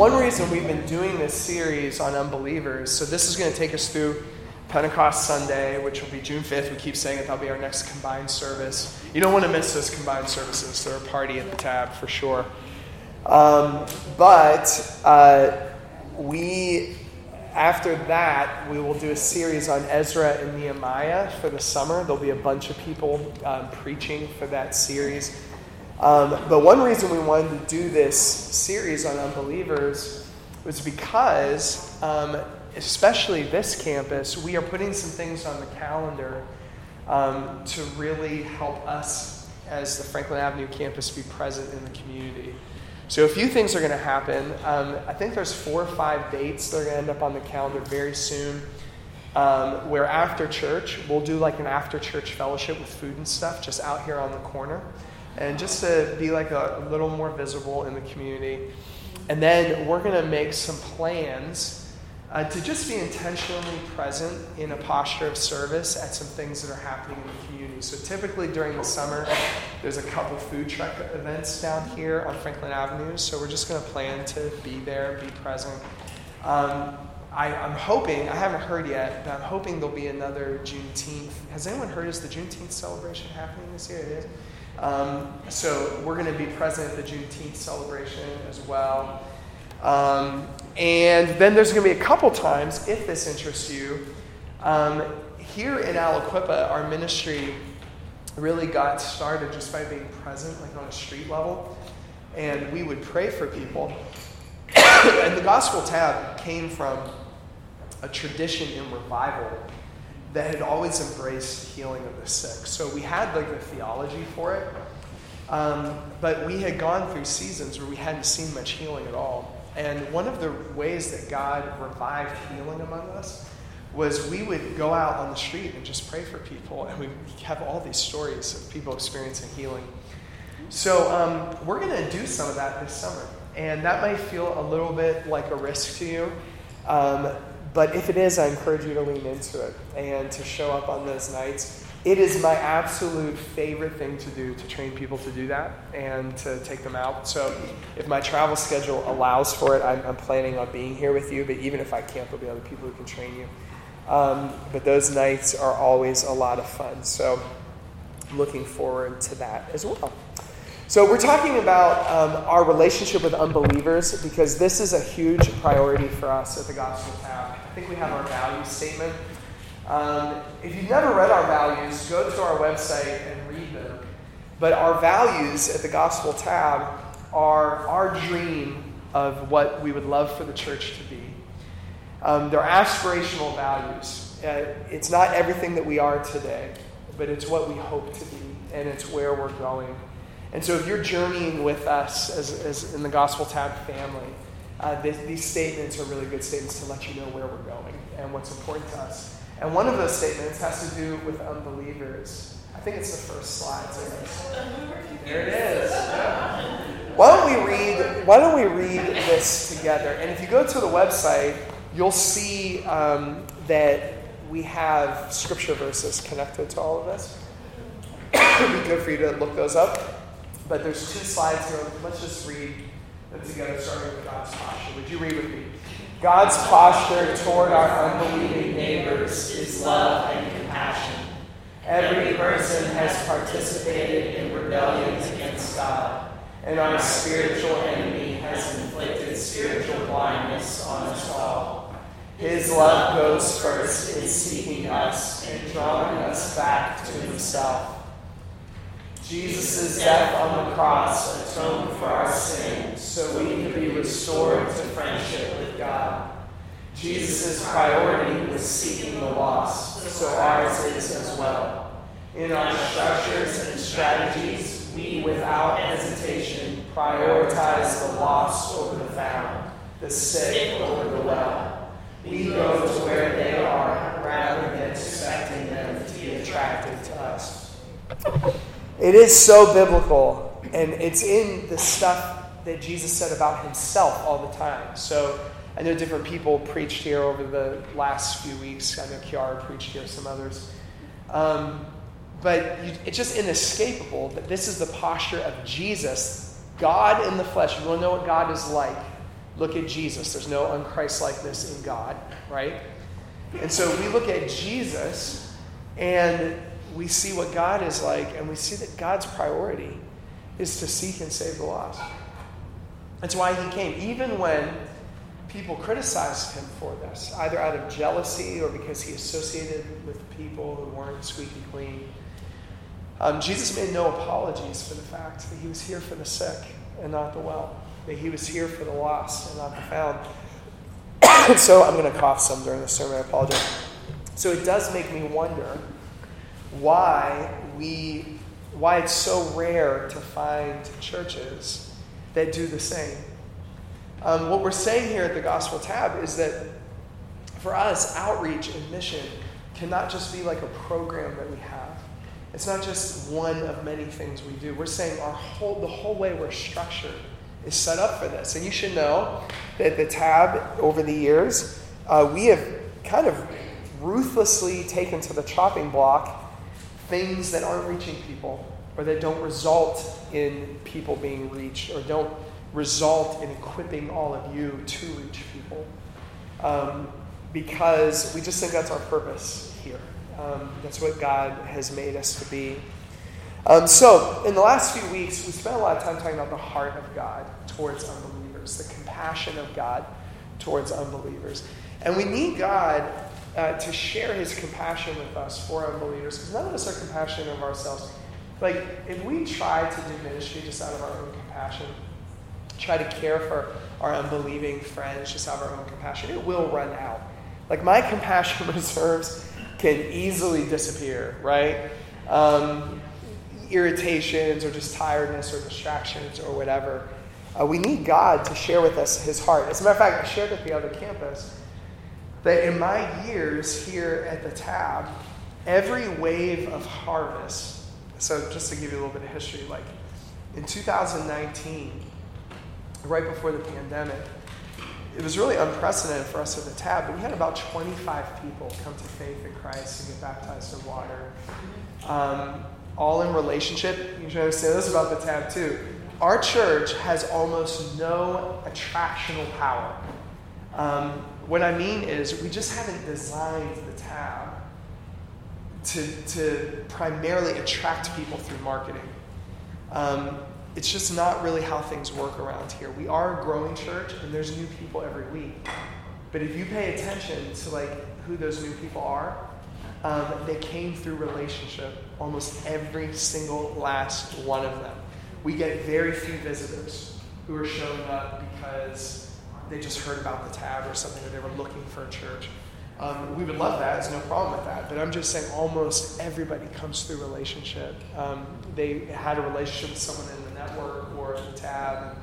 one reason we've been doing this series on unbelievers, so this is going to take us through Pentecost Sunday, which will be June 5th. We keep saying it, that'll be our next combined service. You don't want to miss those combined services. They're a party at the tab for sure. Um, but uh, we, after that, we will do a series on Ezra and Nehemiah for the summer. There'll be a bunch of people um, preaching for that series. Um, but one reason we wanted to do this series on unbelievers was because, um, especially this campus, we are putting some things on the calendar um, to really help us as the Franklin Avenue campus be present in the community. So, a few things are going to happen. Um, I think there's four or five dates that are going to end up on the calendar very soon. Um, where after church, we'll do like an after church fellowship with food and stuff just out here on the corner and just to be like a, a little more visible in the community. And then we're going to make some plans uh, to just be intentionally present in a posture of service at some things that are happening in the community. So typically during the summer, there's a couple food truck events down here on Franklin Avenue. So we're just going to plan to be there, be present. Um, I, am hoping, I haven't heard yet, but I'm hoping there'll be another Juneteenth. Has anyone heard, is the Juneteenth celebration happening this year? It is. Um, so we're going to be present at the Juneteenth celebration as well. Um, and then there's going to be a couple times, if this interests you, um, here in Aliquippa, our ministry really got started just by being present, like on a street level. And we would pray for people. and the Gospel Tab came from a tradition in revival that had always embraced healing of the sick. So we had like the theology for it, um, but we had gone through seasons where we hadn't seen much healing at all. And one of the ways that God revived healing among us was we would go out on the street and just pray for people, and we have all these stories of people experiencing healing. So um, we're going to do some of that this summer, and that might feel a little bit like a risk to you. Um, but if it is, I encourage you to lean into it and to show up on those nights. It is my absolute favorite thing to do to train people to do that and to take them out. So, if my travel schedule allows for it, I'm, I'm planning on being here with you. But even if I can't, there'll be other people who can train you. Um, but those nights are always a lot of fun. So, looking forward to that as well. So, we're talking about um, our relationship with unbelievers because this is a huge priority for us at the Gospel Tab. I think we have our value statement. Um, if you've never read our values, go to our website and read them. But our values at the Gospel Tab are our dream of what we would love for the church to be. Um, they're aspirational values. Uh, it's not everything that we are today, but it's what we hope to be, and it's where we're going. And so, if you're journeying with us as, as in the Gospel Tab family, uh, this, these statements are really good statements to let you know where we're going and what's important to us. And one of those statements has to do with unbelievers. I think it's the first slide. There it is. Why don't we read? Why don't we read this together? And if you go to the website, you'll see um, that we have scripture verses connected to all of this. It'd be good for you to look those up. But there's two slides here. Let's just read together, starting with God's posture. Would you read with me? God's posture toward our unbelieving neighbors is love and compassion. Every person has participated in rebellion against God, and our spiritual enemy has inflicted spiritual blindness on us all. His love goes first in seeking us and drawing us back to himself. Jesus' death on the cross atoned for our sins so we could be restored to friendship with God. Jesus' priority was seeking the lost, so ours is as well. In our structures and strategies, we without hesitation prioritize the lost over the found, the sick over the well. We go to where they are rather than expecting them to be attracted to us. It is so biblical, and it's in the stuff that Jesus said about himself all the time. So I know different people preached here over the last few weeks. I know Kiara preached here, some others. Um, but you, it's just inescapable that this is the posture of Jesus, God in the flesh. You want to know what God is like? look at Jesus. There's no unChristlikeness in God, right? And so we look at Jesus and we see what God is like, and we see that God's priority is to seek and save the lost. That's why he came, even when people criticized him for this, either out of jealousy or because he associated with people who weren't squeaky clean. Um, Jesus made no apologies for the fact that he was here for the sick and not the well, that he was here for the lost and not the found. so I'm going to cough some during the sermon, I apologize. So it does make me wonder why we why it's so rare to find churches that do the same. Um, what we're saying here at the Gospel Tab is that for us, outreach and mission cannot just be like a program that we have. It's not just one of many things we do. We're saying our whole, the whole way we're structured is set up for this. And you should know that the tab over the years, uh, we have kind of ruthlessly taken to the chopping block things that aren't reaching people or that don't result in people being reached or don't result in equipping all of you to reach people. Um, because we just think that's our purpose here. Um, that's what God has made us to be. Um, so, in the last few weeks, we spent a lot of time talking about the heart of God towards unbelievers, the compassion of God towards unbelievers. And we need God uh, to share his compassion with us for unbelievers because none of us are compassionate of ourselves. Like, if we try to do ministry just out of our own compassion, try to care for our unbelieving friends just out of our own compassion, it will run out. Like, my compassion reserves can easily disappear, right? Um, irritations or just tiredness or distractions or whatever. Uh, we need God to share with us his heart. As a matter of fact, I shared at the other campus that in my years here at the tab, every wave of harvest, so just to give you a little bit of history, like in 2019, right before the pandemic, it was really unprecedented for us at the tab, but we had about 25 people come to faith in Christ and get baptized in water. Um, all in relationship. You should understand this about the tab too. Our church has almost no attractional power. Um, what I mean is, we just haven't designed the tab to, to primarily attract people through marketing. Um, it's just not really how things work around here. We are a growing church, and there's new people every week. But if you pay attention to like who those new people are, um, they came through relationship. Almost every single last one of them. We get very few visitors who are showing up because they just heard about the tab or something, or they were looking for a church. Um, we would love that. There's no problem with that. But I'm just saying, almost everybody comes through relationship. Um, they had a relationship with someone in the network or the tab,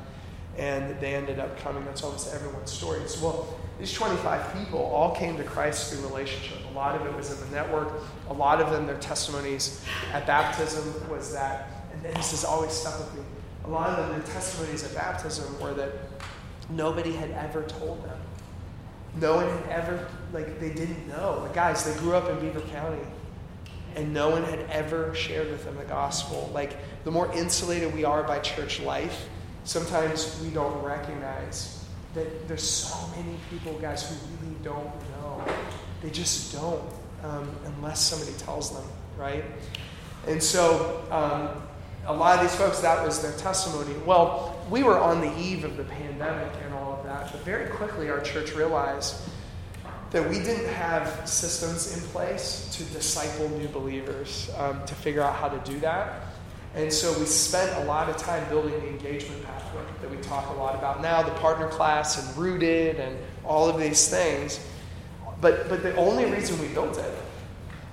and they ended up coming. That's almost everyone's story. So, well, these 25 people all came to Christ through relationship. A lot of it was in the network. A lot of them, their testimonies at baptism was that, and this has always stuck with me. A lot of them, their testimonies at baptism were that Nobody had ever told them. No one had ever, like, they didn't know. Like, guys, they grew up in Beaver County, and no one had ever shared with them the gospel. Like, the more insulated we are by church life, sometimes we don't recognize that there's so many people, guys, who really don't know. They just don't, um, unless somebody tells them, right? And so, um, a lot of these folks, that was their testimony. Well, we were on the eve of the pandemic and all of that, but very quickly our church realized that we didn't have systems in place to disciple new believers, um, to figure out how to do that. And so we spent a lot of time building the engagement pathway that we talk a lot about now, the partner class and rooted and all of these things. But, but the only reason we built it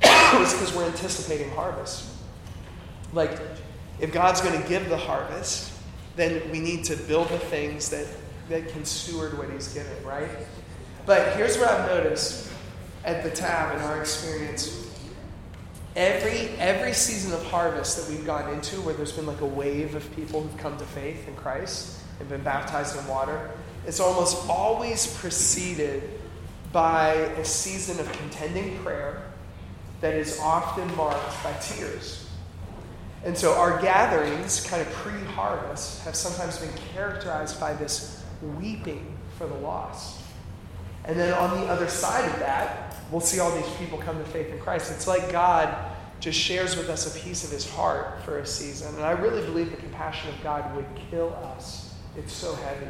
was because we're anticipating harvest. Like, if God's going to give the harvest, then we need to build the things that, that can steward what He's given, right? But here's what I've noticed at the tab in our experience. Every, every season of harvest that we've gone into, where there's been like a wave of people who've come to faith in Christ and been baptized in water, it's almost always preceded by a season of contending prayer that is often marked by tears. And so our gatherings, kind of pre harvest, have sometimes been characterized by this weeping for the lost. And then on the other side of that, we'll see all these people come to faith in Christ. It's like God just shares with us a piece of his heart for a season. And I really believe the compassion of God would kill us. It's so heavy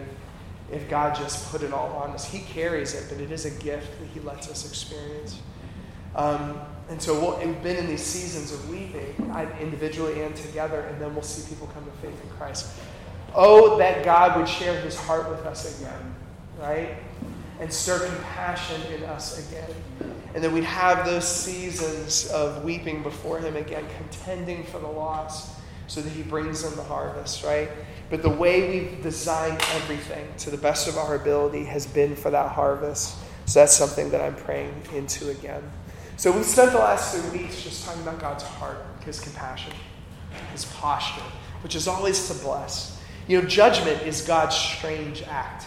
if God just put it all on us. He carries it, but it is a gift that he lets us experience. Um, and so we we have been in these seasons of weeping, individually and together, and then we'll see people come to faith in Christ. Oh, that God would share his heart with us again, right? And stir compassion in us again. And then we'd have those seasons of weeping before him again, contending for the lost, so that he brings in the harvest, right? But the way we've designed everything to the best of our ability has been for that harvest. So that's something that I'm praying into again. So we spent the last three weeks just talking about God's heart, his compassion, his posture, which is always to bless. You know, judgment is God's strange act.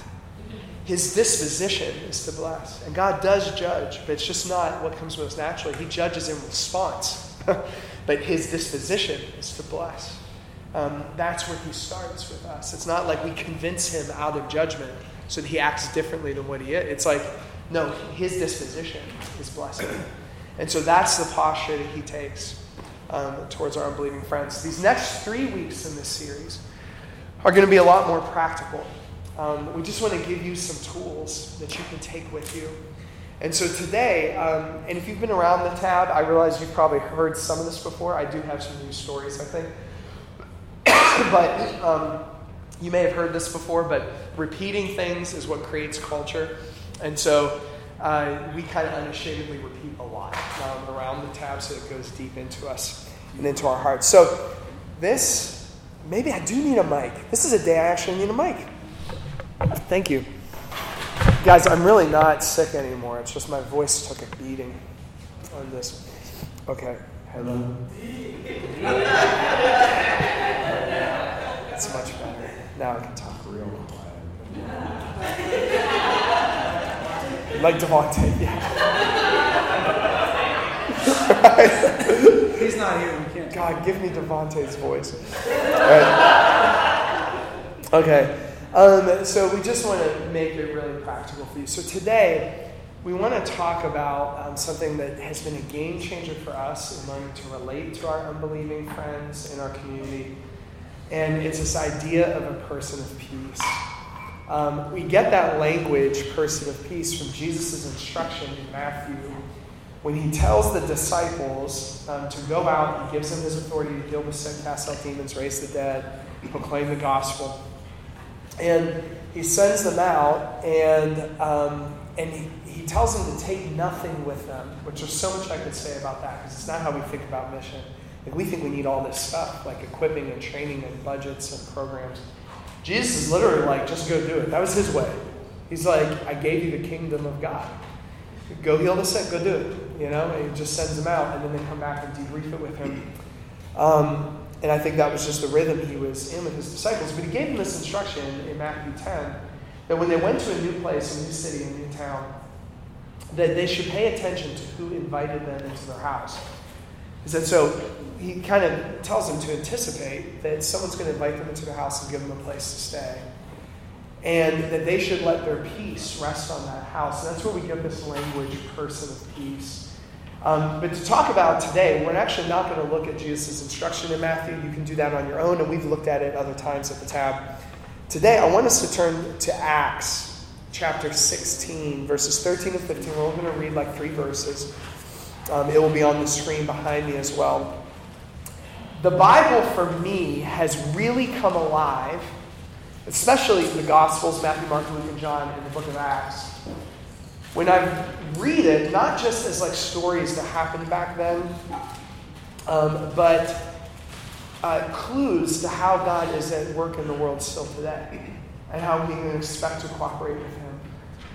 His disposition is to bless. And God does judge, but it's just not what comes most naturally. He judges in response. but his disposition is to bless. Um, that's where he starts with us. It's not like we convince him out of judgment so that he acts differently than what he is. It's like, no, his disposition is blessing. And so that's the posture that he takes um, towards our unbelieving friends. These next three weeks in this series are going to be a lot more practical. Um, we just want to give you some tools that you can take with you. And so today, um, and if you've been around the tab, I realize you've probably heard some of this before. I do have some new stories, I think. but um, you may have heard this before, but repeating things is what creates culture. And so uh, we kind of unashamedly repeat um, around the tab so it goes deep into us and into our hearts. So, this, maybe I do need a mic. This is a day I actually need a mic. Thank you. Guys, I'm really not sick anymore. It's just my voice took a beating on this. Okay. Hello. It's much better. Now I can talk real quiet. Like Devontae, yeah. He's not here. We can't. God, give me Devontae's voice. Right. Okay. Um, so we just want to make it really practical for you. So today, we want to talk about um, something that has been a game changer for us in learning to relate to our unbelieving friends in our community. And it's this idea of a person of peace. Um, we get that language, person of peace, from Jesus' instruction in Matthew when he tells the disciples um, to go out. He gives them his authority to heal the sick, cast out demons, raise the dead, proclaim the gospel. And he sends them out, and, um, and he, he tells them to take nothing with them, which there's so much I could say about that because it's not how we think about mission. Like we think we need all this stuff, like equipping and training and budgets and programs. Jesus is literally like, just go do it. That was his way. He's like, I gave you the kingdom of God. Go heal the sick, go do it. You know, and he just sends them out, and then they come back and debrief it with him. Um, and I think that was just the rhythm he was in with his disciples. But he gave them this instruction in Matthew 10 that when they went to a new place, a new city, a new town, that they should pay attention to who invited them into their house. He said, so he kind of tells them to anticipate that someone's going to invite them into their house and give them a place to stay. And that they should let their peace rest on that house. And that's where we get this language, person of peace. Um, but to talk about today, we're actually not going to look at Jesus' instruction in Matthew. You can do that on your own, and we've looked at it other times at the tab. Today, I want us to turn to Acts chapter 16, verses 13 and 15. We're only going to read like three verses. Um, it will be on the screen behind me as well the Bible for me has really come alive, especially the Gospels Matthew, Mark, Luke, and John, in the book of Acts. When I read it, not just as like stories that happened back then, um, but uh, clues to how God is at work in the world still today, and how we can expect to cooperate with Him,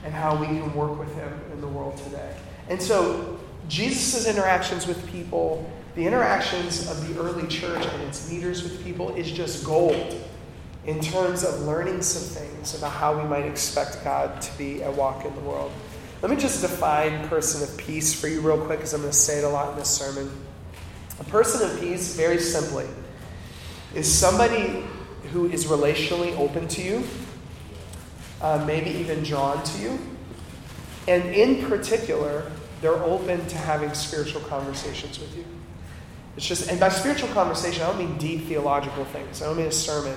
and how we can work with Him in the world today. And so, Jesus' interactions with people the interactions of the early church and its leaders with people is just gold in terms of learning some things about how we might expect God to be at walk in the world. Let me just define person of peace for you real quick because I'm going to say it a lot in this sermon. A person of peace, very simply, is somebody who is relationally open to you, uh, maybe even drawn to you. And in particular, they're open to having spiritual conversations with you. It's just, and by spiritual conversation, I don't mean deep theological things. I don't mean a sermon.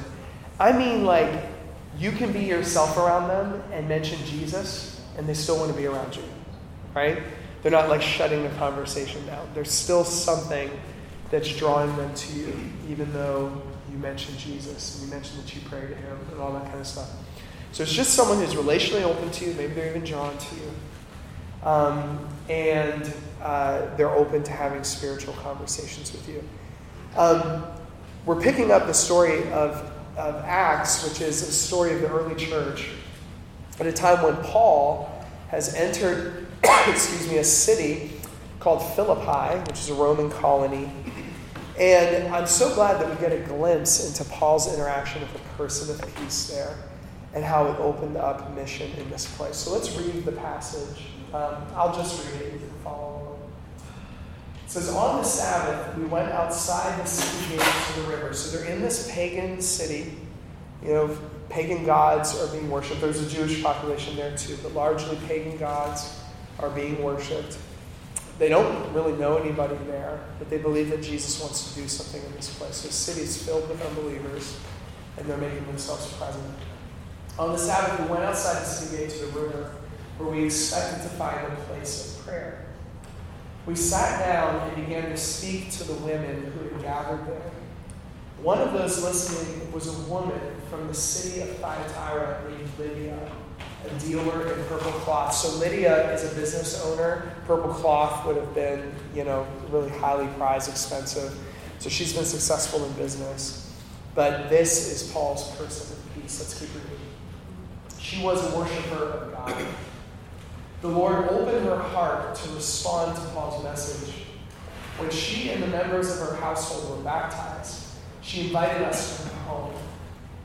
I mean like you can be yourself around them and mention Jesus, and they still want to be around you, right? They're not like shutting the conversation down. There's still something that's drawing them to you, even though you mentioned Jesus and you mentioned that you pray to Him and all that kind of stuff. So it's just someone who's relationally open to you. Maybe they're even drawn to you. Um, and uh, they're open to having spiritual conversations with you. Um, we're picking up the story of, of Acts, which is a story of the early church, at a time when Paul has entered, excuse me, a city called Philippi, which is a Roman colony. And I'm so glad that we get a glimpse into Paul's interaction with a person of peace there and how it opened up mission in this place. So let's read the passage. Um, I'll just read it. You can follow along. It says, On the Sabbath, we went outside the city gate to the river. So they're in this pagan city. You know, pagan gods are being worshipped. There's a Jewish population there too, but largely pagan gods are being worshipped. They don't really know anybody there, but they believe that Jesus wants to do something in this place. So The city is filled with unbelievers, and they're making themselves present. On the Sabbath, we went outside the city gate to the river, where we expected to find a place of prayer. We sat down and began to speak to the women who had gathered there. One of those listening was a woman from the city of Thyatira named Lydia a dealer in purple cloth. So Lydia is a business owner. Purple cloth would have been, you know, really highly prized, expensive. So she's been successful in business. But this is Paul's person of peace. Let's keep reading. She was a worshiper of God. The Lord opened her heart to respond to Paul's message. When she and the members of her household were baptized, she invited us to her home.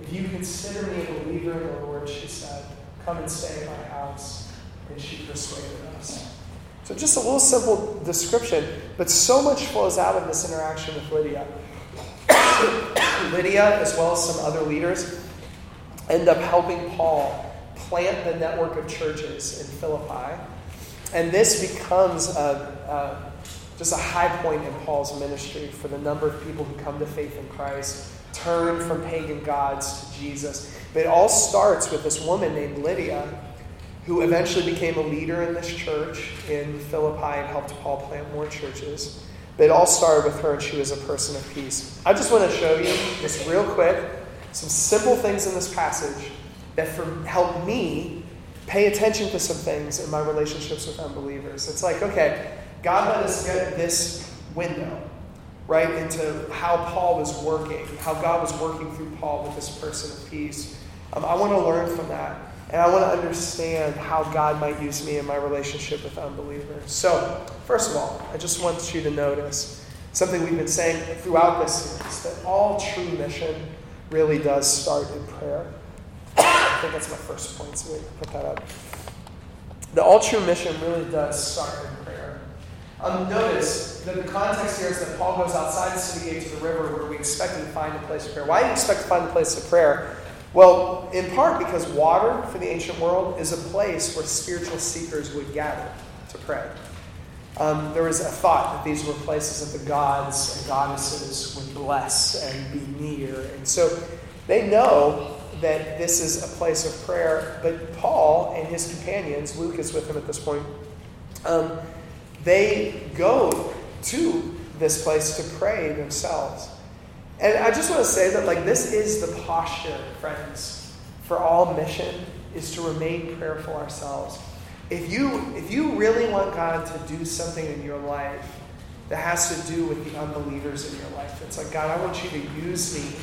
If you consider me a believer in the Lord, she said, Come and stay at my house. And she persuaded us. So, just a little simple description, but so much flows out of this interaction with Lydia. Lydia, as well as some other leaders, end up helping Paul plant the network of churches in Philippi. And this becomes a, a, just a high point in Paul's ministry for the number of people who come to faith in Christ, turn from pagan gods to Jesus. But it all starts with this woman named Lydia, who eventually became a leader in this church in Philippi and helped Paul plant more churches. But it all started with her, and she was a person of peace. I just want to show you, just real quick, some simple things in this passage that for, help me pay attention to some things in my relationships with unbelievers. It's like, okay, God let us get this window, right, into how Paul was working, how God was working through Paul with this person of peace. Um, I want to learn from that. And I want to understand how God might use me in my relationship with unbelievers. So, first of all, I just want you to notice something we've been saying throughout this series that all true mission really does start in prayer. I think that's my first point, so we put that up. The all true mission really does start in. Um, notice that the context here is that Paul goes outside the city gate to the river where we expect him to find a place of prayer. Why do you expect to find a place of prayer? Well, in part because water for the ancient world is a place where spiritual seekers would gather to pray. Um, there was a thought that these were places that the gods and goddesses would bless and be near. And so they know that this is a place of prayer. But Paul and his companions, Luke is with him at this point, um, they go to this place to pray themselves. And I just want to say that, like, this is the posture, friends, for all mission, is to remain prayerful ourselves. If you, if you really want God to do something in your life that has to do with the unbelievers in your life, it's like, God, I want you to use me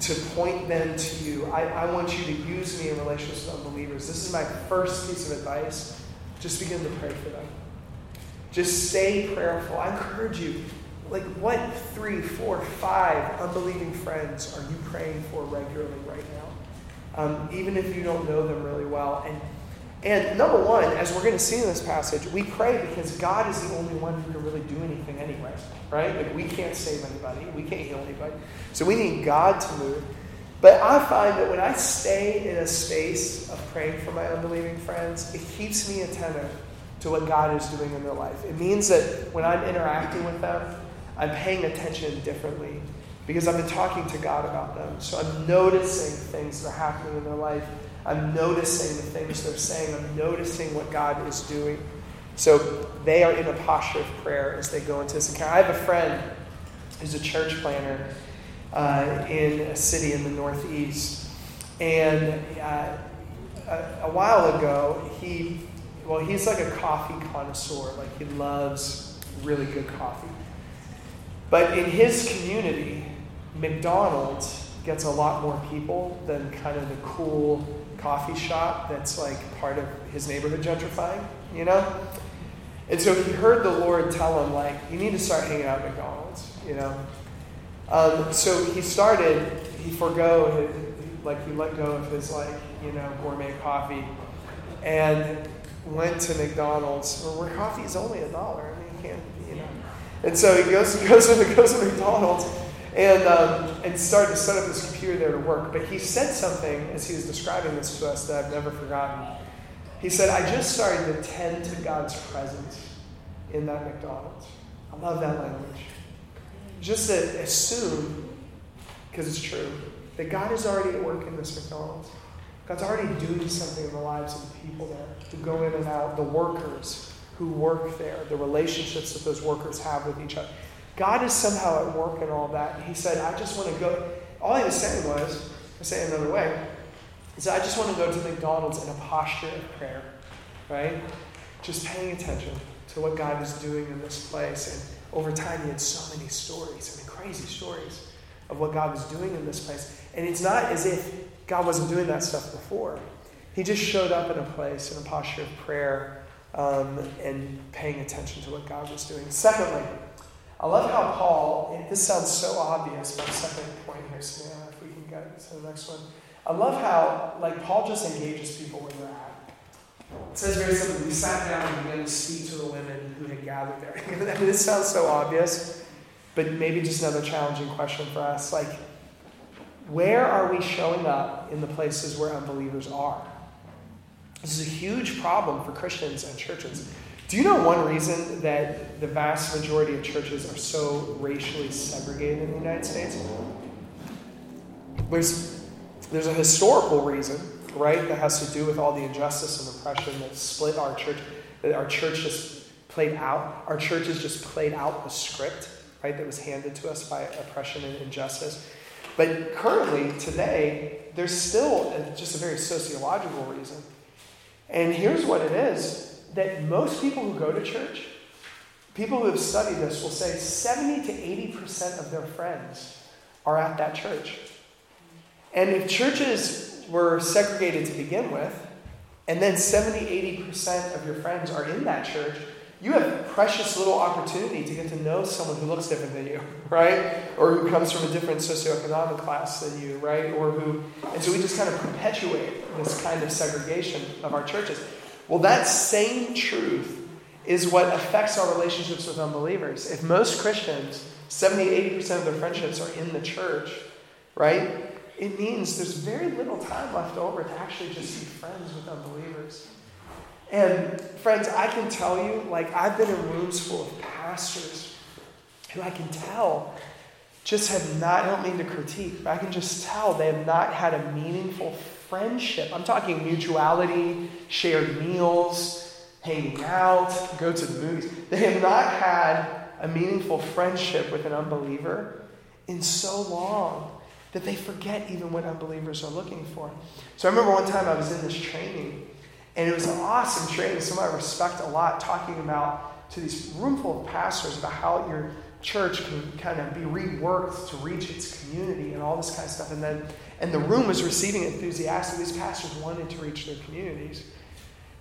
to point them to you. I, I want you to use me in relationships with unbelievers. This is my first piece of advice. Just begin to pray for them. Just stay prayerful. I encourage you, like, what three, four, five unbelieving friends are you praying for regularly right now? Um, even if you don't know them really well. And, and number one, as we're going to see in this passage, we pray because God is the only one who can really do anything anyway, right? Like, we can't save anybody, we can't heal anybody. So we need God to move. But I find that when I stay in a space of praying for my unbelieving friends, it keeps me attentive to what God is doing in their life. It means that when I'm interacting with them, I'm paying attention differently because I've been talking to God about them. So I'm noticing things that are happening in their life. I'm noticing the things they're saying. I'm noticing what God is doing. So they are in a posture of prayer as they go into this encounter. I have a friend who's a church planter uh, in a city in the Northeast. And uh, a, a while ago, he, well, he's like a coffee connoisseur. Like he loves really good coffee. But in his community, McDonald's gets a lot more people than kind of the cool coffee shop that's like part of his neighborhood gentrifying, you know? And so he heard the Lord tell him, like, you need to start hanging out at McDonald's, you know? Um, so he started, he forego, his, like, he let go of his, like, you know, gourmet coffee and went to McDonald's where coffee is only a dollar. I mean, you can't, you know. And so he goes, he goes, to, goes to McDonald's and, um, and started to set up his computer there to work. But he said something as he was describing this to us that I've never forgotten. He said, I just started to tend to God's presence in that McDonald's. I love that language. Just to assume, because it's true, that God is already at work in this McDonald's. God's already doing something in the lives of the people there who go in and out, the workers who work there, the relationships that those workers have with each other. God is somehow at work in all that. He said, I just want to go. All he was saying was, I say it another way, he said, I just want to go to McDonald's in a posture of prayer, right? Just paying attention to what God is doing in this place. And over time, he had so many stories, I mean, crazy stories of what God was doing in this place. And it's not as if God wasn't doing that stuff before. He just showed up in a place, in a posture of prayer, um, and paying attention to what God was doing. Secondly, I love how Paul, this sounds so obvious, my second point here, Savannah, if we can get to the next one. I love how, like, Paul just engages people where they're at. It says very simply, we sat down and began to speak to the women who had gathered there. I mean, this sounds so obvious, but maybe just another challenging question for us. Like, where are we showing up in the places where unbelievers are? This is a huge problem for Christians and churches. Do you know one reason that the vast majority of churches are so racially segregated in the United States? There's, there's a historical reason, right, that has to do with all the injustice and oppression that split our church, that our church just played out. Our churches just played out the script, right, that was handed to us by oppression and injustice. But currently, today, there's still just a very sociological reason. And here's what it is that most people who go to church, people who have studied this, will say 70 to 80% of their friends are at that church. And if churches were segregated to begin with, and then 70, 80% of your friends are in that church, you have precious little opportunity to get to know someone who looks different than you, right? Or who comes from a different socioeconomic class than you, right? Or who, and so we just kind of perpetuate this kind of segregation of our churches. Well, that same truth is what affects our relationships with unbelievers. If most Christians, 70 80% of their friendships are in the church, right? It means there's very little time left over to actually just be friends with unbelievers. And friends, I can tell you, like, I've been in rooms full of pastors who I can tell just have not, I don't mean to critique, but I can just tell they have not had a meaningful friendship. I'm talking mutuality, shared meals, hanging out, go to the movies. They have not had a meaningful friendship with an unbeliever in so long that they forget even what unbelievers are looking for. So I remember one time I was in this training, and it was an awesome training, someone I respect a lot, talking about to these roomful of pastors about how your church can kind of be reworked to reach its community and all this kind of stuff. And then and the room was receiving enthusiastic. These pastors wanted to reach their communities.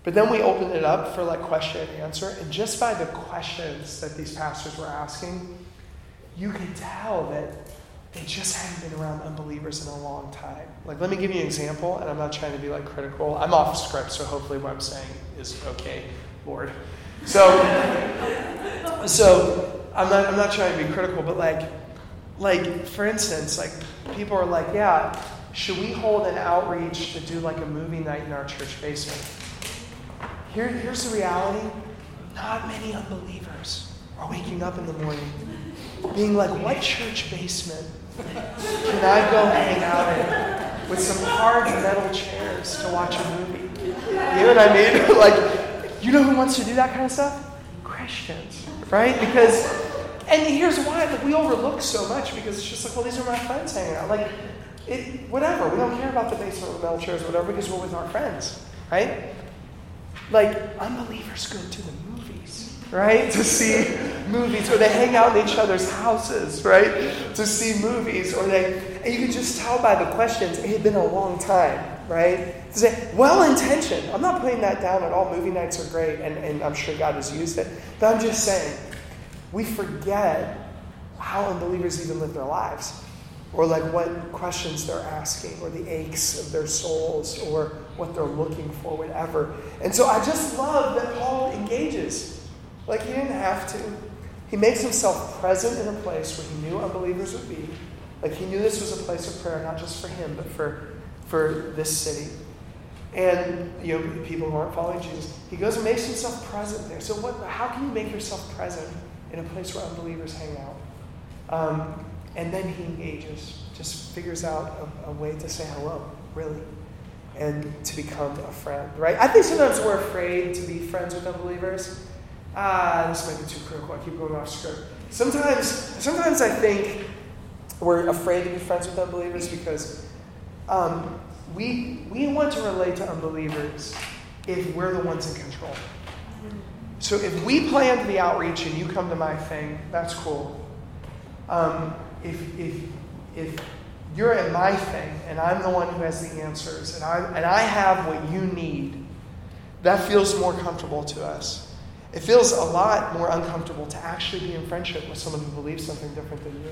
But then we opened it up for like question and answer. And just by the questions that these pastors were asking, you could tell that they just hadn't been around unbelievers in a long time. Like, let me give you an example, and I'm not trying to be like critical. I'm off script, so hopefully what I'm saying is okay, Lord. So, so I'm not I'm not trying to be critical, but like, like for instance, like people are like, yeah, should we hold an outreach to do like a movie night in our church basement? Here, here's the reality not many unbelievers are waking up in the morning being like, what church basement can I go hang out in with some hard metal chairs to watch a movie? You know what I mean? like, you know who wants to do that kind of stuff? Christians, right? Because, and here's why, like, we overlook so much because it's just like, well, these are my friends hanging out. Like, it, whatever. We don't care about the basement with metal chairs, or whatever, because we're with our friends, right? Like, unbelievers go to the right? To see movies, or they hang out in each other's houses, right? To see movies, or they, and you can just tell by the questions, it had been a long time, right? To say, well intentioned. I'm not putting that down at all. Movie nights are great, and, and I'm sure God has used it. But I'm just saying, we forget how unbelievers even live their lives or like what questions they're asking, or the aches of their souls, or what they're looking for, whatever. And so I just love that Paul engages. Like he didn't have to. He makes himself present in a place where he knew unbelievers would be. Like he knew this was a place of prayer, not just for him, but for, for this city. And you know, people who aren't following Jesus. He goes and makes himself present there. So what how can you make yourself present in a place where unbelievers hang out? Um, and then he engages, just figures out a, a, way to say hello, really, and to become a friend, right? I think sometimes we're afraid to be friends with unbelievers. Ah, this might be too critical. I keep going off script. Sometimes, sometimes I think we're afraid to be friends with unbelievers because um, we, we want to relate to unbelievers if we're the ones in control. So if we plan the outreach and you come to my thing, that's cool. Um, if, if, if you're at my thing and I'm the one who has the answers and I, and I have what you need, that feels more comfortable to us. It feels a lot more uncomfortable to actually be in friendship with someone who believes something different than you.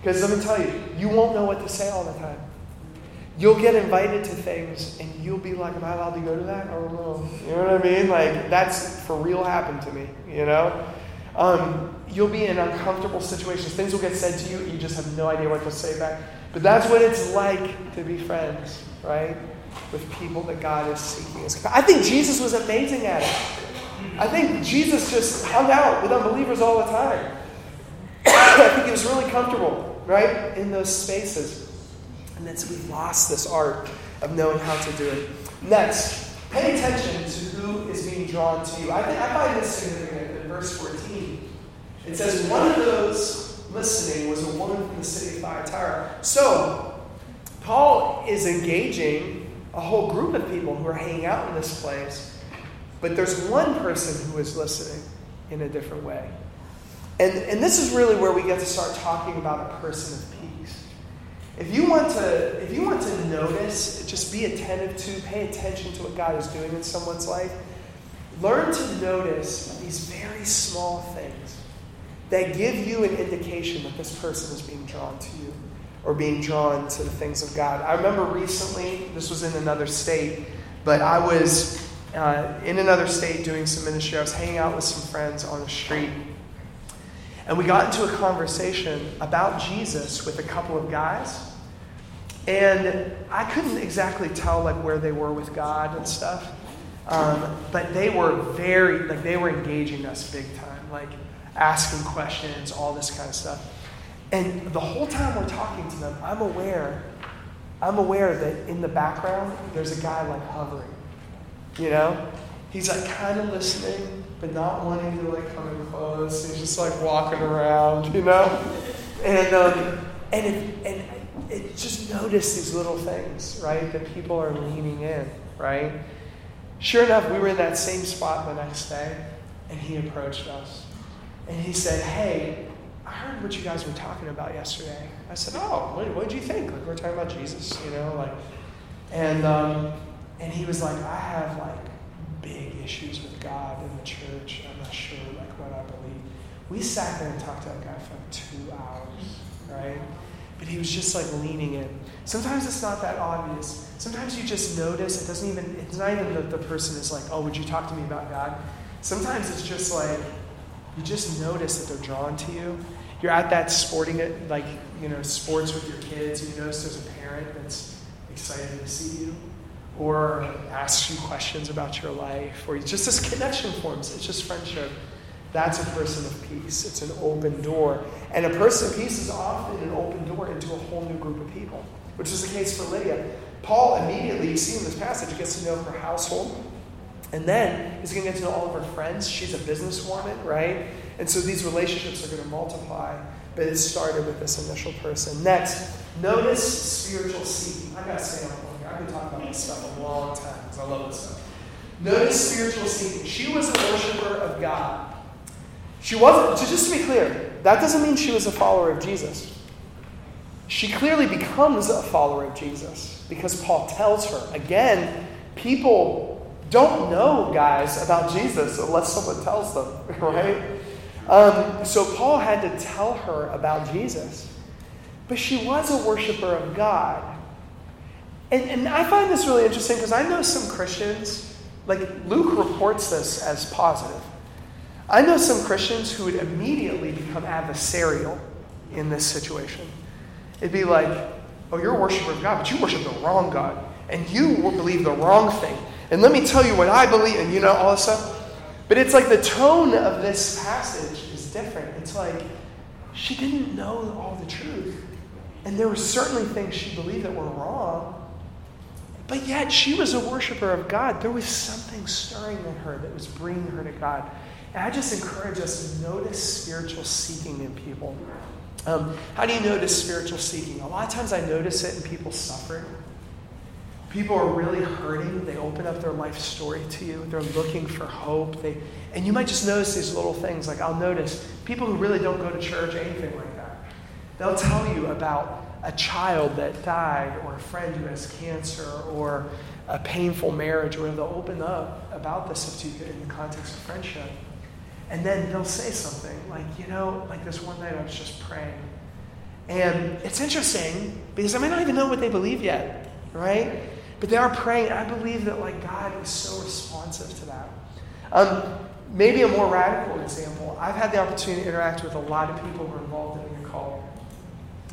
Because let me tell you, you won't know what to say all the time. You'll get invited to things and you'll be like, Am I allowed to go to that? I don't know. You know what I mean? Like, that's for real happened to me, you know? Um, you'll be in uncomfortable situations. Things will get said to you, you just have no idea what to say back. But that's what it's like to be friends, right? With people that God is seeking. I think Jesus was amazing at it. I think Jesus just hung out with unbelievers all the time. I think he was really comfortable, right, in those spaces. And then so we've lost this art of knowing how to do it. Next, pay attention to who is being drawn to you. I, I find this significant in verse 14. It says, one of those listening was a woman from the city of Thyatira. So, Paul is engaging a whole group of people who are hanging out in this place, but there's one person who is listening in a different way. And, and this is really where we get to start talking about a person of peace. If you want to, if you want to notice, just be attentive to, pay attention to what God is doing in someone's life, learn to notice these very small things that give you an indication that this person is being drawn to you or being drawn to the things of God. I remember recently, this was in another state, but I was uh, in another state doing some ministry. I was hanging out with some friends on the street. And we got into a conversation about Jesus with a couple of guys. And I couldn't exactly tell like where they were with God and stuff. Um, but they were very, like, they were engaging us big time. Like, asking questions, all this kind of stuff. And the whole time we're talking to them, I'm aware, I'm aware that in the background, there's a guy like hovering. You know? He's like kind of listening, but not wanting to like come in close. He's just like walking around, you know? And um, and it, and it just notice these little things, right? That people are leaning in, right? Sure enough, we were in that same spot the next day, and he approached us. And he said, Hey, I heard what you guys were talking about yesterday. I said, Oh, what, did you think? Like, we're talking about Jesus, you know? Like, and, um, and he was like, I have like big issues with God in the church. I'm not sure like what I believe. We sat there and talked to that guy for like two hours, right? But he was just like leaning in. Sometimes it's not that obvious. Sometimes you just notice it doesn't even, it's not even that the person is like, oh, would you talk to me about God? Sometimes it's just like, you just notice that they're drawn to you. You're at that sporting, it like, you know, sports with your kids, and you notice there's a parent that's excited to see you, or asks you questions about your life, or just this connection forms. It's just friendship. That's a person of peace. It's an open door. And a person of peace is often an open door into a whole new group of people, which is the case for Lydia. Paul immediately, you see in this passage, gets to know her household. And then he's going to get to know all of her friends. She's a businesswoman, right? And so these relationships are going to multiply. But it started with this initial person. Next, notice spiritual seeking. I got to say, I've been talking about this stuff a long time because I love this stuff. Notice spiritual seeking. She was a worshiper of God. She wasn't, so just to be clear, that doesn't mean she was a follower of Jesus. She clearly becomes a follower of Jesus because Paul tells her. Again, people don't know, guys, about Jesus unless someone tells them, right? Um, so Paul had to tell her about Jesus. But she was a worshiper of God. And, and I find this really interesting because I know some Christians, like Luke reports this as positive. I know some Christians who would immediately become adversarial in this situation. It'd be like, oh, you're a worshiper of God, but you worship the wrong God, and you believe the wrong thing. And let me tell you what I believe, and you know, all this stuff. But it's like the tone of this passage is different. It's like she didn't know all the truth. And there were certainly things she believed that were wrong. But yet she was a worshiper of God. There was something stirring in her that was bringing her to God. And I just encourage us to notice spiritual seeking in people. Um, how do you notice spiritual seeking? A lot of times I notice it in people suffering. People are really hurting. They open up their life story to you. They're looking for hope. They, and you might just notice these little things. Like I'll notice people who really don't go to church, anything like that. They'll tell you about a child that died, or a friend who has cancer, or a painful marriage, or they'll open up about the this in the context of friendship. And then they'll say something like, you know, like this one night I was just praying. And it's interesting because I may not even know what they believe yet, right? But they are praying. I believe that like God is so responsive to that. Um, maybe a more radical example. I've had the opportunity to interact with a lot of people who are involved in the occult,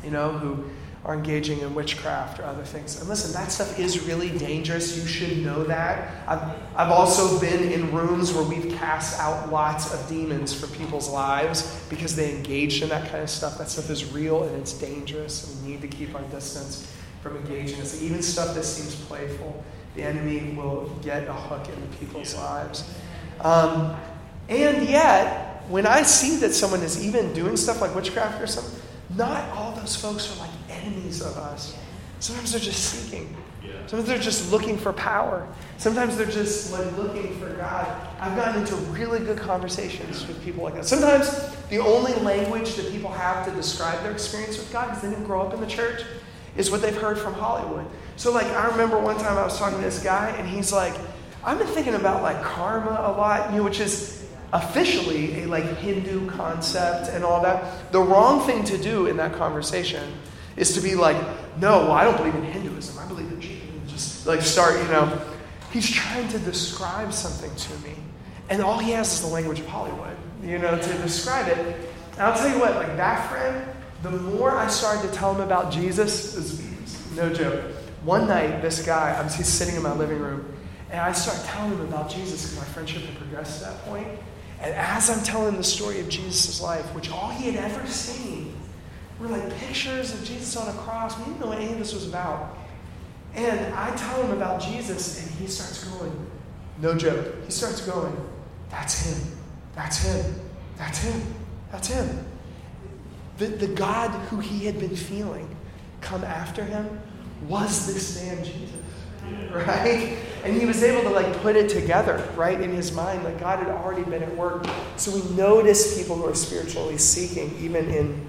you know, who are engaging in witchcraft or other things. And listen, that stuff is really dangerous. You should know that. I've, I've also been in rooms where we've cast out lots of demons for people's lives because they engaged in that kind of stuff. That stuff is real and it's dangerous, and we need to keep our distance from engaging in it. Even stuff that seems playful, the enemy will get a hook into people's lives. Um, and yet, when I see that someone is even doing stuff like witchcraft or something, not all those folks are like enemies of us. Sometimes they're just seeking. Sometimes they're just looking for power. Sometimes they're just like looking for God. I've gotten into really good conversations with people like that. Sometimes the only language that people have to describe their experience with God, because they didn't grow up in the church, is what they've heard from Hollywood. So like I remember one time I was talking to this guy and he's like, I've been thinking about like karma a lot, you know, which is officially a like Hindu concept and all that. The wrong thing to do in that conversation is to be like, no, well, I don't believe in Hinduism. I believe in Jesus. Just like start, you know. He's trying to describe something to me. And all he has is the language of Hollywood, you know, to describe it. And I'll tell you what, like that friend, the more I started to tell him about Jesus, is no joke. One night, this guy, I was he's sitting in my living room, and I start telling him about Jesus because my friendship had progressed to that point. And as I'm telling the story of Jesus' life, which all he had ever seen were like pictures of Jesus on a cross, we didn't know what any of this was about. And I tell him about Jesus, and he starts going, no joke, he starts going, that's him, that's him, that's him, that's him. The, the God who he had been feeling come after him was this man, Jesus right? And he was able to like put it together, right, in his mind. Like God had already been at work. So we notice people who are spiritually seeking, even in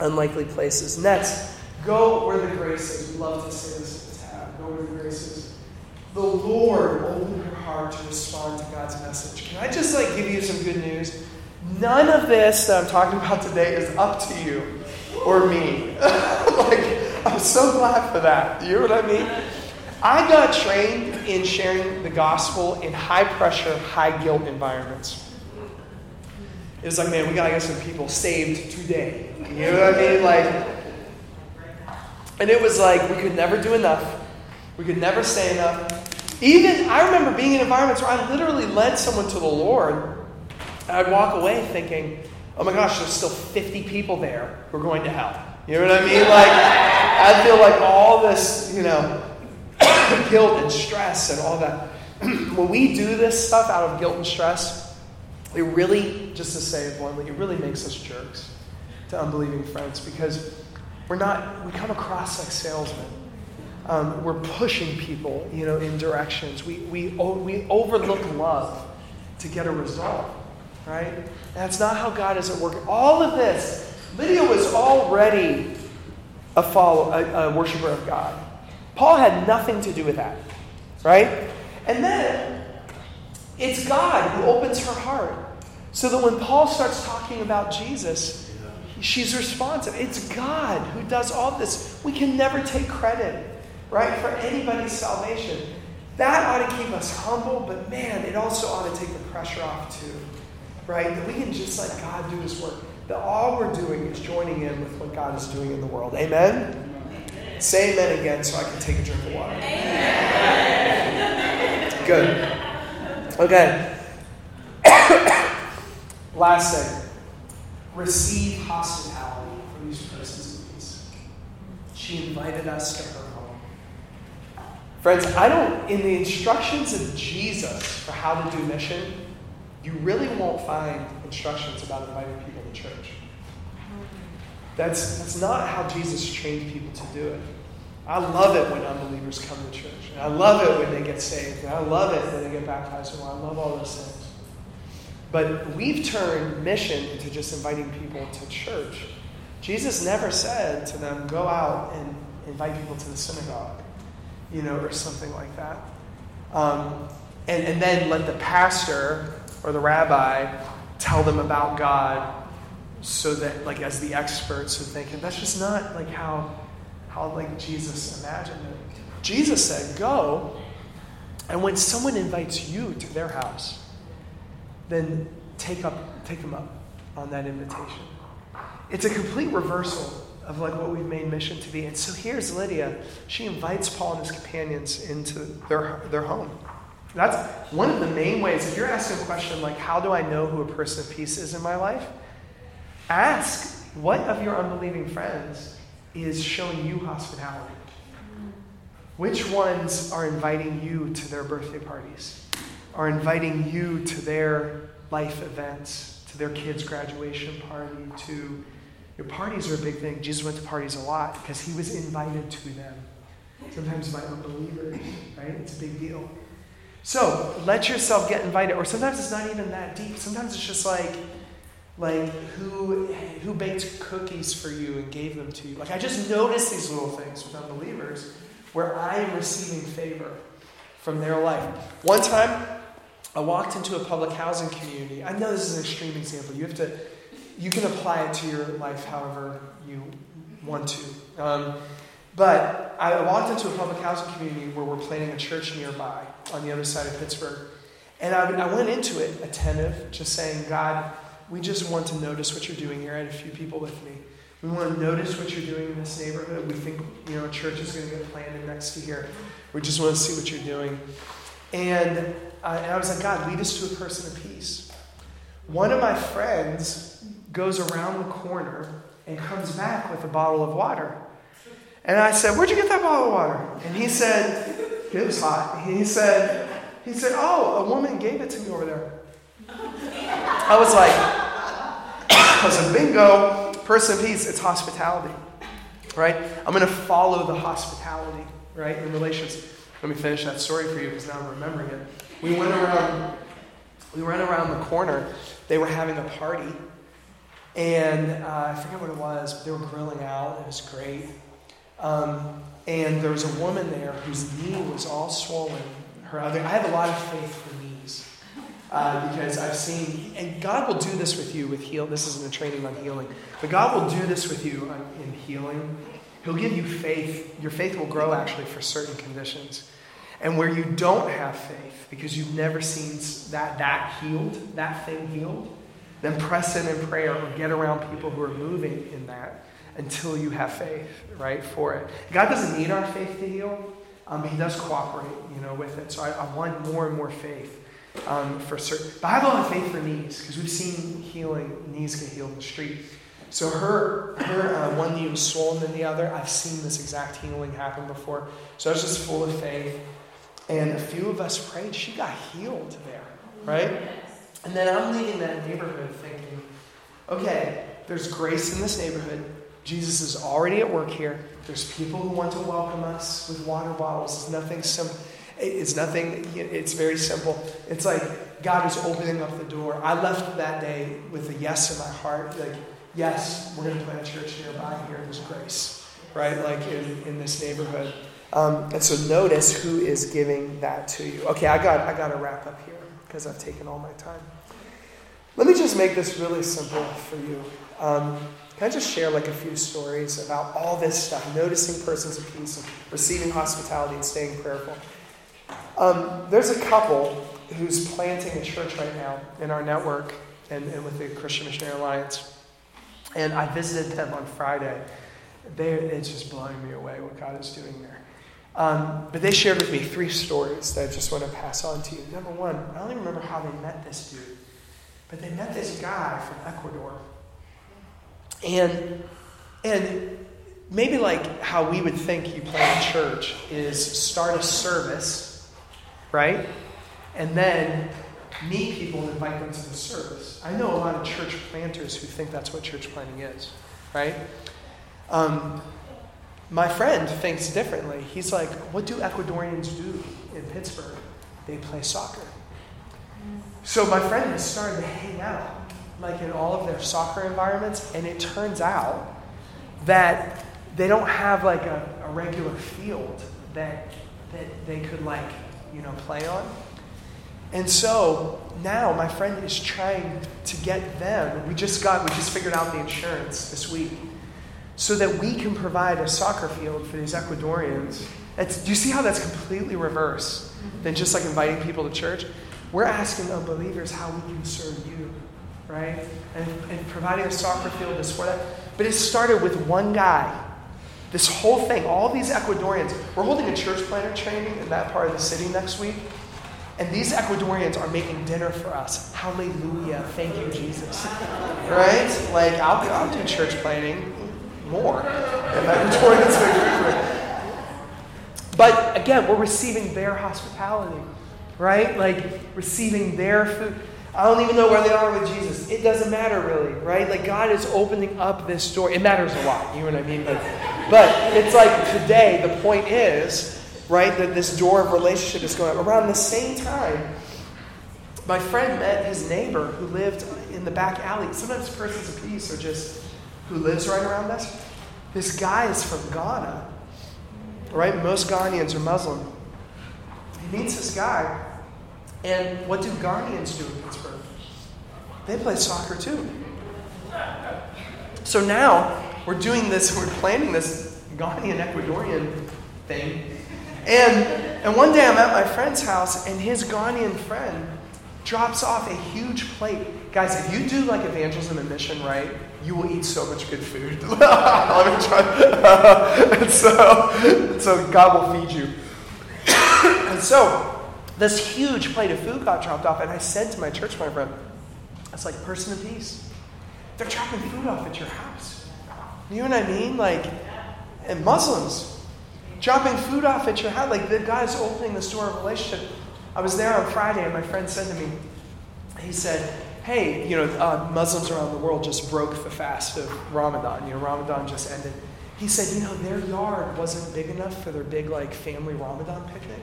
unlikely places. Next, go where the grace is. We love to say this tab. Go where the grace is. The Lord opened her heart to respond to God's message. Can I just like give you some good news? None of this that I'm talking about today is up to you or me. like, I'm so glad for that. You know what I mean? I got trained in sharing the gospel in high pressure, high guilt environments. It was like, man, we gotta get some people saved today. You know what I mean? Like, and it was like we could never do enough. We could never say enough. Even, I remember being in environments where I literally led someone to the Lord. And I'd walk away thinking, oh my gosh, there's still 50 people there who are going to hell. You know what I mean? Like, I feel like all this, you know, guilt and stress and all that. when we do this stuff out of guilt and stress, it really, just to say it bluntly, it really makes us jerks to unbelieving friends because we're not, we come across like salesmen. Um, we're pushing people, you know, in directions. We, we, we overlook love to get a result, right? That's not how God is at work. All of this, Lydia was already a follower, a, a worshiper of God. Paul had nothing to do with that, right? And then it's God who opens her heart. So that when Paul starts talking about Jesus, she's responsive. It's God who does all this. We can never take credit, right, for anybody's salvation. That ought to keep us humble, but man, it also ought to take the pressure off too, right? That we can just let God do his work. That all we're doing is joining in with what God is doing in the world. Amen? Say amen again so I can take a drink of water. Amen. Good. Okay. Last thing. Receive hospitality from these persons of peace. She invited us to her home. Friends, I don't, in the instructions of Jesus for how to do mission, you really won't find instructions about inviting people to church. That's, that's not how Jesus trained people to do it. I love it when unbelievers come to church. And I love it when they get saved. And I love it when they get baptized. And I love all those things. But we've turned mission into just inviting people to church. Jesus never said to them, go out and invite people to the synagogue, you know, or something like that. Um, and, and then let the pastor or the rabbi tell them about God so that, like, as the experts, are thinking, that's just not like how, how like Jesus imagined it. Jesus said, "Go, and when someone invites you to their house, then take up, take them up on that invitation." It's a complete reversal of like what we've made mission to be. And so here's Lydia. She invites Paul and his companions into their, their home. That's one of the main ways. If you're asking a question like, how do I know who a person of peace is in my life? Ask what of your unbelieving friends is showing you hospitality? Which ones are inviting you to their birthday parties? Are inviting you to their life events, to their kids' graduation party, to your parties are a big thing. Jesus went to parties a lot because he was invited to them. Sometimes by unbelievers, right? It's a big deal. So let yourself get invited, or sometimes it's not even that deep. Sometimes it's just like, like who who baked cookies for you and gave them to you. Like I just notice these little things with unbelievers where I am receiving favor from their life. One time, I walked into a public housing community. I know this is an extreme example. You have to, you can apply it to your life however you want to. Um, but I walked into a public housing community where we're planning a church nearby on the other side of Pittsburgh. And I, I went into it attentive, just saying, God, we just want to notice what you're doing here. I had a few people with me. We want to notice what you're doing in this neighborhood. We think, you know, a church is going to get planted next to here. We just want to see what you're doing. And, and I was like, God, lead us to a person of peace. One of my friends goes around the corner and comes back with a bottle of water. And I said, Where'd you get that bottle of water? And he said, It was hot. He said, he said, Oh, a woman gave it to me over there. I was like, I was bingo, person of peace, it's hospitality. Right? I'm gonna follow the hospitality, right, in relations. Let me finish that story for you because now I'm remembering it. We went around we went around the corner. They were having a party. And uh, I forget what it was, but they were grilling out. It was great. Um, and there was a woman there whose knee was all swollen. Her other, I have a lot of faith for knees uh, because I've seen, and God will do this with you with heal. This isn't a training on healing, but God will do this with you in healing. He'll give you faith. Your faith will grow actually for certain conditions. And where you don't have faith because you've never seen that that healed, that thing healed, then press in in prayer or get around people who are moving in that until you have faith, right, for it. God doesn't need our faith to heal, Um, he does cooperate, you know, with it. So I, I want more and more faith um, for certain. But I have a lot of faith for knees because we've seen healing knees get healed in the street. So her, her uh, one knee was swollen than the other. I've seen this exact healing happen before. So I was just full of faith. And a few of us prayed. She got healed there, right? And then I'm leaving that neighborhood thinking, okay, there's grace in this neighborhood. Jesus is already at work here. There's people who want to welcome us with water bottles. It's nothing simple. It's nothing, it's very simple. It's like God is opening up the door. I left that day with a yes in my heart. Like, yes, we're going to plant a church nearby here. There's grace, right? Like in, in this neighborhood. Um, and so notice who is giving that to you. Okay, I got, I got to wrap up here because I've taken all my time. Let me just make this really simple for you. Um, can I just share like a few stories about all this stuff? Noticing persons of peace and receiving hospitality and staying prayerful. Um, there's a couple who's planting a church right now in our network and, and with the Christian Missionary Alliance. And I visited them on Friday. They, it's just blowing me away what God is doing there. Um, but they shared with me three stories that I just want to pass on to you. Number one, I don't even remember how they met this dude, but they met this guy from Ecuador. And, and maybe like how we would think you plant a church is start a service, right? And then meet people and invite them to the service. I know a lot of church planters who think that's what church planting is, right? Um, my friend thinks differently. He's like, what do Ecuadorians do in Pittsburgh? They play soccer. So my friend has started to hang out like in all of their soccer environments, and it turns out that they don't have like a, a regular field that that they could like, you know, play on. And so now my friend is trying to get them. We just got, we just figured out the insurance this week so that we can provide a soccer field for these Ecuadorians. It's, do you see how that's completely reverse than just like inviting people to church? We're asking unbelievers how we can serve you, right? And, and providing a soccer field is for that. But it started with one guy. This whole thing, all these Ecuadorians, we're holding a church planter training in that part of the city next week. And these Ecuadorians are making dinner for us. Hallelujah. Thank you, Jesus. Right? Like, I'll, I'll do church planting more. And But again, we're receiving their hospitality, right? Like receiving their food. I don't even know where they are with Jesus. It doesn't matter really, right? Like God is opening up this door. It matters a lot, you know what I mean? But, but it's like today, the point is, right, that this door of relationship is going up. Around the same time, my friend met his neighbor who lived in the back alley. Sometimes persons of peace are just who lives right around us. This guy is from Ghana, right? Most Ghanaians are Muslim. He meets this guy, and what do Ghanaians do in Pittsburgh? They play soccer too. So now we're doing this, we're planning this Ghanaian Ecuadorian thing. And, and one day I'm at my friend's house, and his Ghanaian friend drops off a huge plate. Guys, if you do like evangelism and mission right, you will eat so much good food. Let me try. and so, so God will feed you. and so, this huge plate of food got dropped off, and I said to my church, my friend, "It's like person of peace. They're dropping food off at your house. You know what I mean? Like, and Muslims dropping food off at your house. Like the guy's opening this door of relationship. I was there on Friday, and my friend said to me, he said, hey, you know, uh, Muslims around the world just broke the fast of Ramadan. You know, Ramadan just ended. He said, you know, their yard wasn't big enough for their big, like, family Ramadan picnic.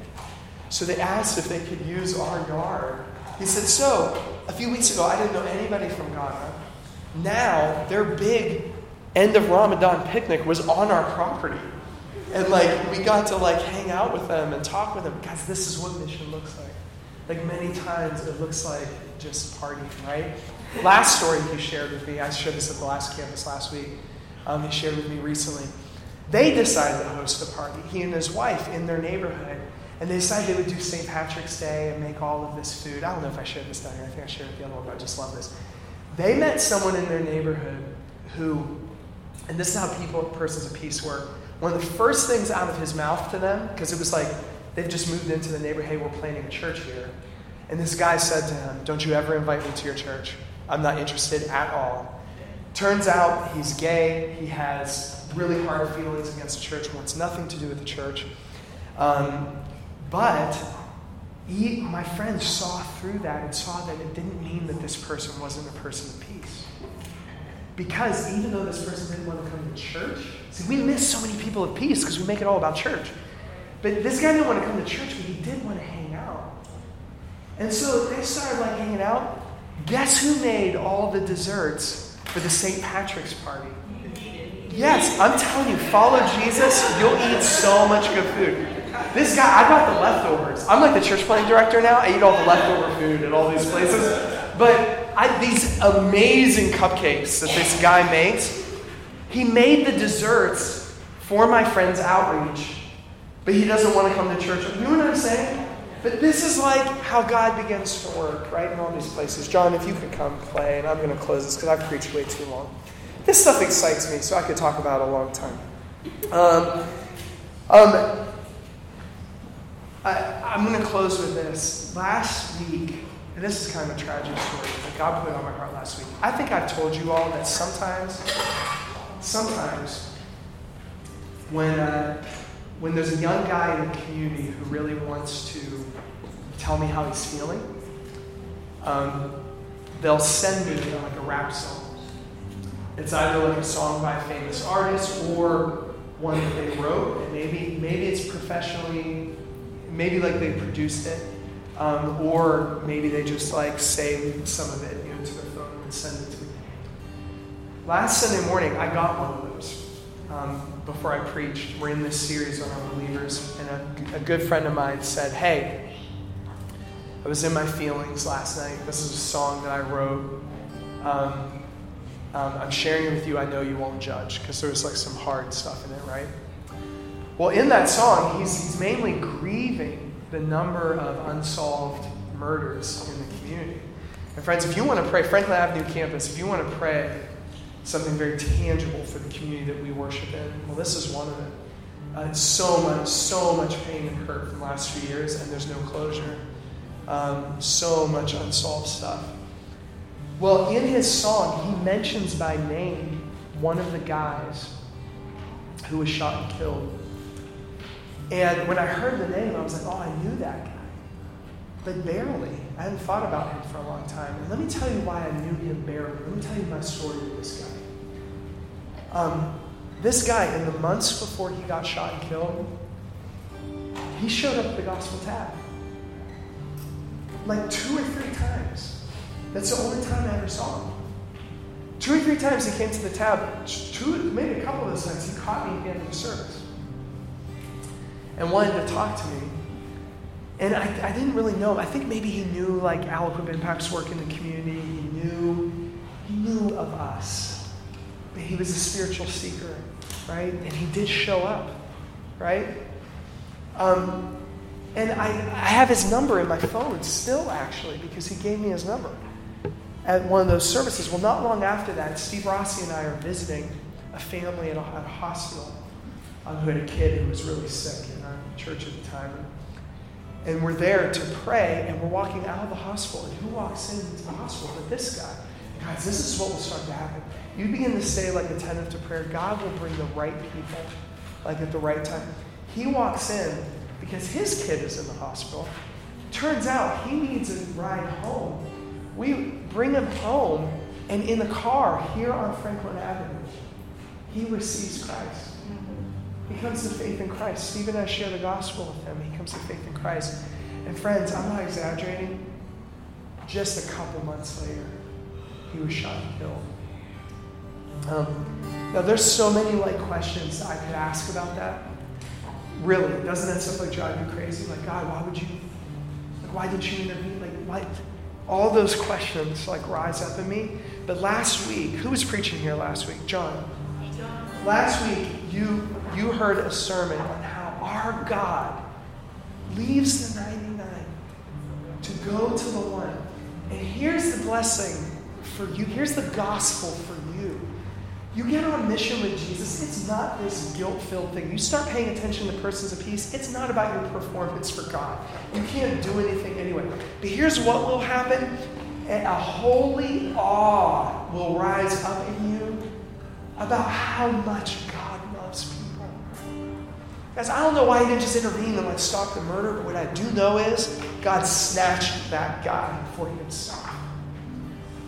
So they asked if they could use our yard. He said, so, a few weeks ago, I didn't know anybody from Ghana. Now, their big end of Ramadan picnic was on our property. And, like, we got to, like, hang out with them and talk with them. Guys, this is what mission looks like. Like, many times, it looks like just partying, right? Last story he shared with me, I shared this at the last campus last week. Um, he shared with me recently. They decided to host a party, he and his wife, in their neighborhood. And they decided they would do St. Patrick's Day and make all of this food. I don't know if I shared this down here. I think I shared it the other one, but I just love this. They met someone in their neighborhood who, and this is how people, persons of peace work. one of the first things out of his mouth to them, because it was like they've just moved into the neighborhood, hey, we're planning a church here. And this guy said to him, Don't you ever invite me to your church. I'm not interested at all. Turns out he's gay, he has really hard feelings against the church, wants nothing to do with the church. Um, but he, my friend saw through that and saw that it didn't mean that this person wasn't a person of peace. Because even though this person didn't want to come to church, see, we miss so many people of peace because we make it all about church. But this guy didn't want to come to church, but he did want to hang out. And so they started like hanging out. Guess who made all the desserts for the St. Patrick's party? Yes, I'm telling you, follow Jesus, you'll eat so much good food. This guy, I got the leftovers. I'm like the church planting director now. I eat all the leftover food at all these places. But I, these amazing cupcakes that this guy makes, he made the desserts for my friend's outreach, but he doesn't want to come to church. You know what I'm saying? But this is like how God begins to work, right, in all these places. John, if you could come play, and I'm going to close this because I've preached way too long. This stuff excites me, so I could talk about it a long time. Um, um, I, am going to close with this. Last week, and this is kind of a tragic story that God put on my heart last week. I think I've told you all that sometimes, sometimes, when, uh, when there's a young guy in the community who really wants to tell me how he's feeling, um, they'll send me like a rap song. It's either like a song by a famous artist or one that they wrote, and maybe maybe it's professionally maybe like they produced it, um, or maybe they just like saved some of it you know, to their phone and send it to me. Last Sunday morning, I got one of those um, before I preached. We're in this series on unbelievers, and a, a good friend of mine said, "Hey, I was in my feelings last night. This is a song that I wrote." Um, um, I'm sharing it with you. I know you won't judge because there was like some hard stuff in it, right? Well, in that song, he's, he's mainly grieving the number of unsolved murders in the community. And friends, if you want to pray, Franklin Avenue campus, if you want to pray something very tangible for the community that we worship in, well, this is one of it. Uh, so much, so much pain and hurt from the last few years, and there's no closure. Um, so much unsolved stuff. Well, in his song, he mentions by name one of the guys who was shot and killed and when I heard the name, I was like, oh, I knew that guy. But barely. I hadn't thought about him for a long time. And let me tell you why I knew him barely. Let me tell you my story with this guy. Um, this guy, in the months before he got shot and killed, he showed up at the gospel tab. Like two or three times. That's the only time I ever saw him. Two or three times he came to the tab. Two, maybe a couple of those times he caught me at the end of the service and wanted to talk to me. And I, I didn't really know. I think maybe he knew like Alec Aliquip Impact's work in the community. He knew, he knew of us. But he was a spiritual seeker, right? And he did show up, right? Um, and I, I have his number in my phone still, actually, because he gave me his number at one of those services. Well, not long after that, Steve Rossi and I are visiting a family at a, at a hospital um, who had a kid who was really sick in our church at the time. And we're there to pray, and we're walking out of the hospital. And who walks into the hospital but this guy? Guys, this is what will start to happen. You begin to stay like attentive to prayer. God will bring the right people, like at the right time. He walks in because his kid is in the hospital. Turns out he needs a ride home. We bring him home, and in the car here on Franklin Avenue, he receives Christ. He comes to faith in Christ. Stephen and I share the gospel with him. He comes to faith in Christ. And friends, I'm not exaggerating. Just a couple months later, he was shot and killed. Um, now, there's so many like questions I could ask about that. Really, doesn't that stuff like drive you crazy? Like, God, why would you? Like, why didn't you intervene? Like, why? All those questions like rise up in me. But last week, who was preaching here last week? John. Last week, you you heard a sermon on how our God leaves the 99 to go to the one. And here's the blessing for you. Here's the gospel for you. You get on mission with Jesus, it's not this guilt filled thing. You start paying attention to persons of peace, it's not about your performance for God. You can't do anything anyway. But here's what will happen a holy awe will rise up in you about how much God loves people. Guys, I don't know why he didn't just intervene and like stop the murder, but what I do know is God snatched that guy for himself.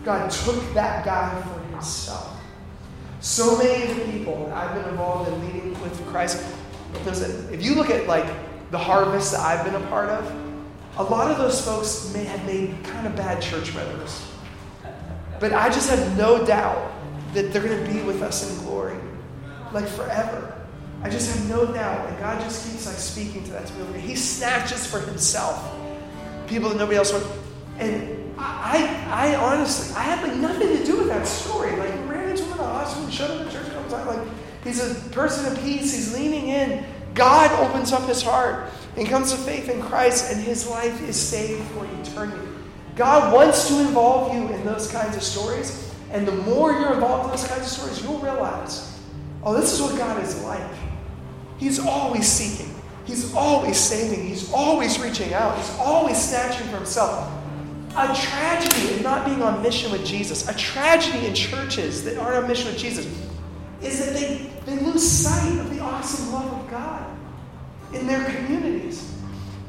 God took that guy for himself. So many of the people I've been involved in leading with Christ, if you look at like the harvest that I've been a part of, a lot of those folks may have made kind of bad church members. But I just have no doubt that they're going to be with us in glory, like forever. I just have no doubt. And God just keeps like speaking to that to me. He snatches for himself people that nobody else wants. And I, I honestly, I had like nothing to do with that story. Like, up church the time. Like, he's a person of peace. He's leaning in. God opens up his heart and comes to faith in Christ, and his life is saved for eternity. God wants to involve you in those kinds of stories, and the more you're involved in those kinds of stories, you'll realize, oh, this is what God is like. He's always seeking. He's always saving. He's always reaching out. He's always snatching for himself. A tragedy in not being on mission with Jesus, a tragedy in churches that aren't on mission with Jesus, is that they, they lose sight of the awesome love of God in their communities.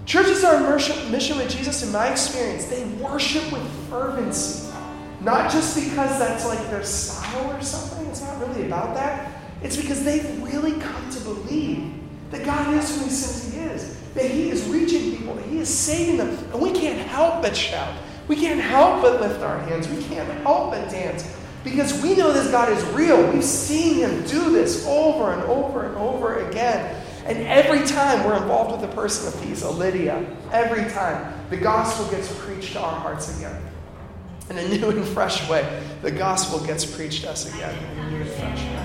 Churches that are on mission with Jesus, in my experience, they worship with fervency. Not just because that's like their style or something, it's not really about that. It's because they've really come to believe that God is who He says He is, that He is reaching people, that He is saving them. And we can't help but shout. We can't help but lift our hands. We can't help but dance because we know this God is real. We've seen Him do this over and over and over again. And every time we're involved with a person of peace, a Lydia, every time the gospel gets preached to our hearts again. In a new and fresh way, the gospel gets preached to us again in a new and fresh way.